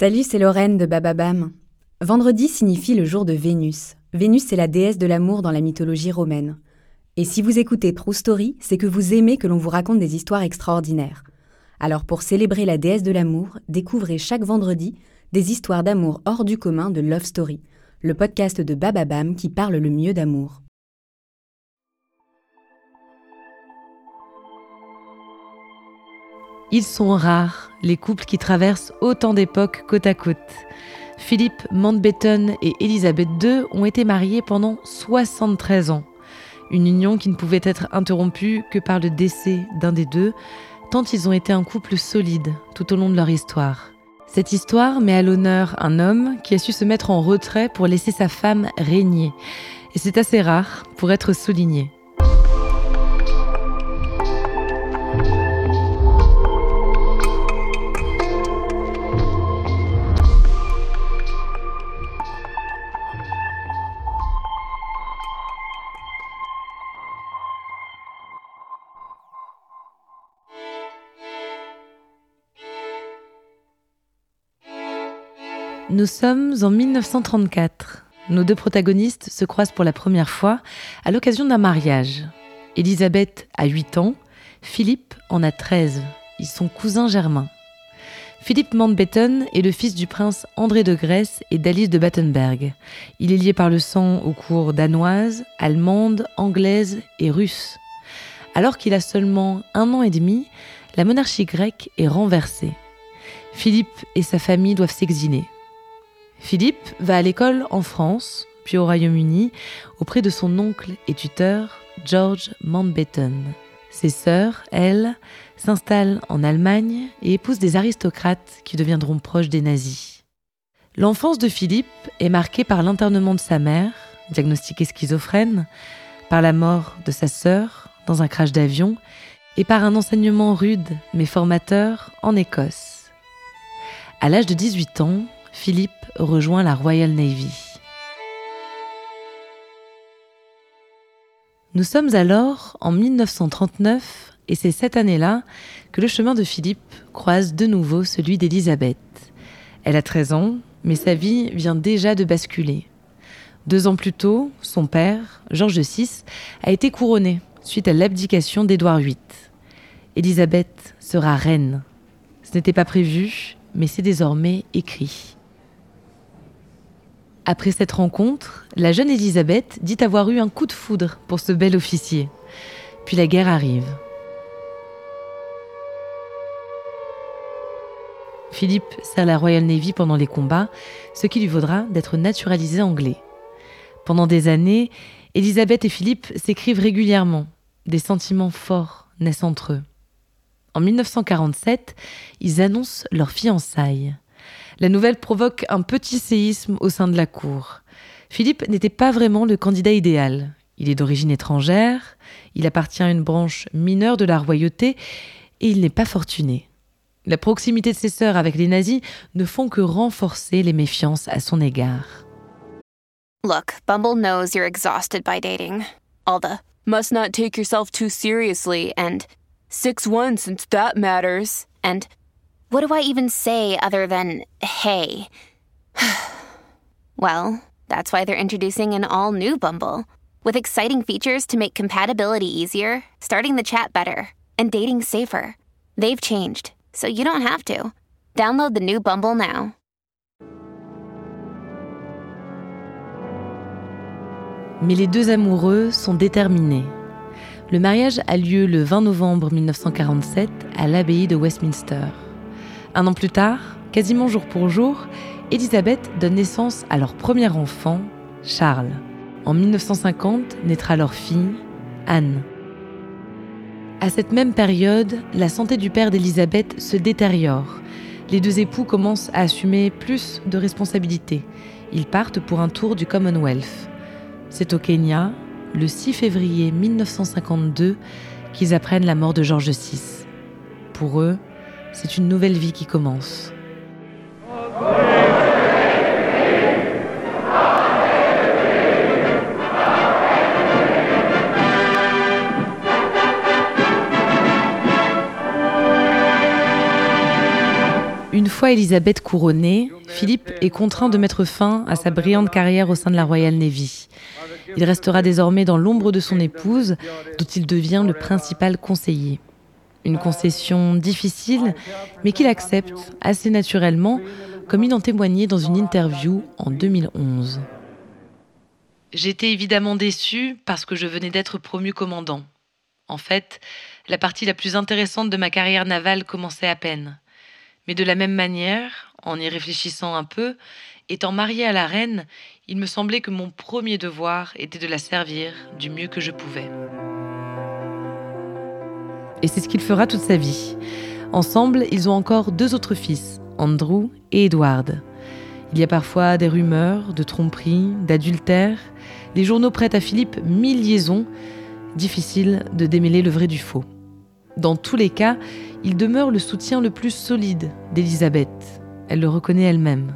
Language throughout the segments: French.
Salut, c'est Lorraine de Bababam. Vendredi signifie le jour de Vénus. Vénus est la déesse de l'amour dans la mythologie romaine. Et si vous écoutez True Story, c'est que vous aimez que l'on vous raconte des histoires extraordinaires. Alors pour célébrer la déesse de l'amour, découvrez chaque vendredi des histoires d'amour hors du commun de Love Story, le podcast de Bababam qui parle le mieux d'amour. Ils sont rares, les couples qui traversent autant d'époques côte à côte. Philippe Mountbatten et Elisabeth II ont été mariés pendant 73 ans. Une union qui ne pouvait être interrompue que par le décès d'un des deux, tant ils ont été un couple solide tout au long de leur histoire. Cette histoire met à l'honneur un homme qui a su se mettre en retrait pour laisser sa femme régner. Et c'est assez rare pour être souligné. Nous sommes en 1934. Nos deux protagonistes se croisent pour la première fois à l'occasion d'un mariage. Elisabeth a 8 ans, Philippe en a 13. Ils sont cousins germains. Philippe Mountbatten est le fils du prince André de Grèce et d'Alice de Battenberg. Il est lié par le sang aux cours danoises, allemandes, anglaises et russes. Alors qu'il a seulement un an et demi, la monarchie grecque est renversée. Philippe et sa famille doivent s'exiler. Philippe va à l'école en France, puis au Royaume-Uni, auprès de son oncle et tuteur, George Mountbatten. Ses sœurs, elles, s'installent en Allemagne et épousent des aristocrates qui deviendront proches des nazis. L'enfance de Philippe est marquée par l'internement de sa mère, diagnostiquée schizophrène, par la mort de sa sœur dans un crash d'avion et par un enseignement rude mais formateur en Écosse. À l'âge de 18 ans, Philippe rejoint la Royal Navy. Nous sommes alors en 1939 et c'est cette année-là que le chemin de Philippe croise de nouveau celui d'Élisabeth. Elle a 13 ans, mais sa vie vient déjà de basculer. Deux ans plus tôt, son père, Georges VI, a été couronné suite à l'abdication d'Édouard VIII. Élisabeth sera reine. Ce n'était pas prévu, mais c'est désormais écrit. Après cette rencontre, la jeune Élisabeth dit avoir eu un coup de foudre pour ce bel officier. Puis la guerre arrive. Philippe sert la Royal Navy pendant les combats, ce qui lui vaudra d'être naturalisé anglais. Pendant des années, Élisabeth et Philippe s'écrivent régulièrement. Des sentiments forts naissent entre eux. En 1947, ils annoncent leur fiançailles. La nouvelle provoque un petit séisme au sein de la cour. Philippe n'était pas vraiment le candidat idéal. Il est d'origine étrangère, il appartient à une branche mineure de la royauté et il n'est pas fortuné. La proximité de ses sœurs avec les nazis ne font que renforcer les méfiances à son égard. Look, Bumble knows you're exhausted by dating. All the must not take yourself too seriously and 6-1 since that matters. And what do I even say other than hey? well, that's why they're introducing an all new Bumble With exciting features to make compatibility easier, starting the chat better, and dating safer. They've changed, so you don't have to. Download the new Bumble now. Mais les deux amoureux sont déterminés. Le mariage a lieu le 20 novembre 1947 à l'abbaye de Westminster. Un an plus tard, quasiment jour pour jour, Elisabeth donne naissance à leur premier enfant, Charles. En 1950 naîtra leur fille, Anne. À cette même période, la santé du père d'Elisabeth se détériore. Les deux époux commencent à assumer plus de responsabilités. Ils partent pour un tour du Commonwealth. C'est au Kenya, le 6 février 1952, qu'ils apprennent la mort de George VI. Pour eux, c'est une nouvelle vie qui commence. Une fois Elisabeth couronnée, Philippe est contraint de mettre fin à sa brillante carrière au sein de la Royal Navy. Il restera désormais dans l'ombre de son épouse, dont il devient le principal conseiller. Une concession difficile, mais qu'il accepte assez naturellement, comme il en témoignait dans une interview en 2011. J'étais évidemment déçu parce que je venais d'être promu commandant. En fait, la partie la plus intéressante de ma carrière navale commençait à peine. Mais de la même manière, en y réfléchissant un peu, étant mariée à la reine, il me semblait que mon premier devoir était de la servir du mieux que je pouvais. Et c'est ce qu'il fera toute sa vie. Ensemble, ils ont encore deux autres fils, Andrew et Edward. Il y a parfois des rumeurs de tromperie, d'adultère. Les journaux prêtent à Philippe mille liaisons. Difficile de démêler le vrai du faux. Dans tous les cas, il demeure le soutien le plus solide d'Élisabeth. Elle le reconnaît elle-même.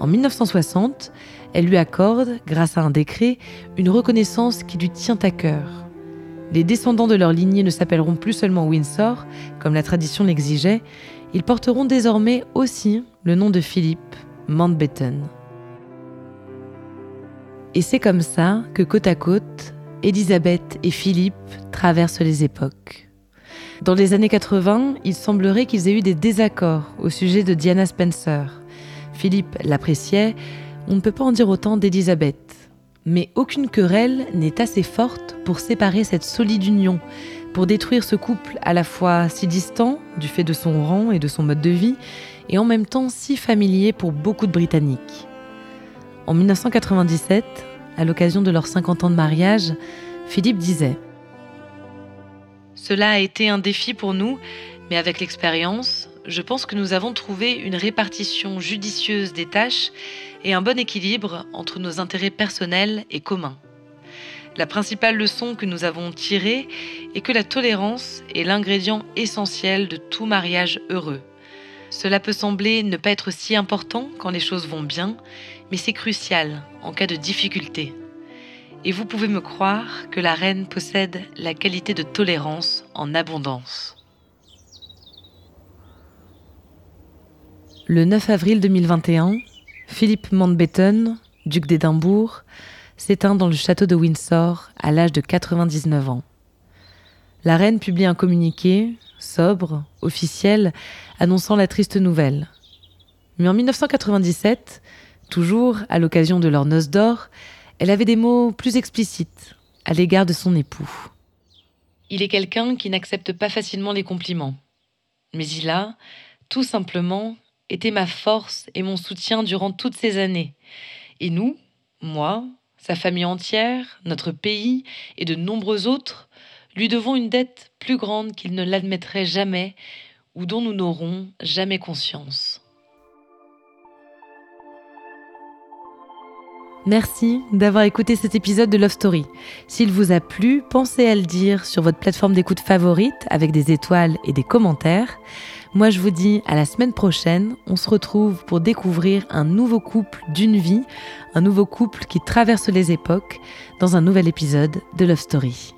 En 1960, elle lui accorde, grâce à un décret, une reconnaissance qui lui tient à cœur. Les descendants de leur lignée ne s'appelleront plus seulement Windsor, comme la tradition l'exigeait, ils porteront désormais aussi le nom de Philippe Mountbatten. Et c'est comme ça que côte à côte, Élisabeth et Philippe traversent les époques. Dans les années 80, il semblerait qu'ils aient eu des désaccords au sujet de Diana Spencer. Philippe l'appréciait, on ne peut pas en dire autant d'Elisabeth. Mais aucune querelle n'est assez forte pour séparer cette solide union, pour détruire ce couple à la fois si distant du fait de son rang et de son mode de vie, et en même temps si familier pour beaucoup de Britanniques. En 1997, à l'occasion de leurs 50 ans de mariage, Philippe disait cela a été un défi pour nous, mais avec l'expérience, je pense que nous avons trouvé une répartition judicieuse des tâches et un bon équilibre entre nos intérêts personnels et communs. La principale leçon que nous avons tirée est que la tolérance est l'ingrédient essentiel de tout mariage heureux. Cela peut sembler ne pas être si important quand les choses vont bien, mais c'est crucial en cas de difficulté. Et vous pouvez me croire que la reine possède la qualité de tolérance en abondance. Le 9 avril 2021, Philippe Mountbatten, duc d'Édimbourg, s'éteint dans le château de Windsor à l'âge de 99 ans. La reine publie un communiqué, sobre, officiel, annonçant la triste nouvelle. Mais en 1997, toujours à l'occasion de leur noces d'or, elle avait des mots plus explicites à l'égard de son époux. Il est quelqu'un qui n'accepte pas facilement les compliments. Mais il a, tout simplement, été ma force et mon soutien durant toutes ces années. Et nous, moi, sa famille entière, notre pays et de nombreux autres, lui devons une dette plus grande qu'il ne l'admettrait jamais ou dont nous n'aurons jamais conscience. Merci d'avoir écouté cet épisode de Love Story. S'il vous a plu, pensez à le dire sur votre plateforme d'écoute favorite avec des étoiles et des commentaires. Moi, je vous dis à la semaine prochaine. On se retrouve pour découvrir un nouveau couple d'une vie, un nouveau couple qui traverse les époques dans un nouvel épisode de Love Story.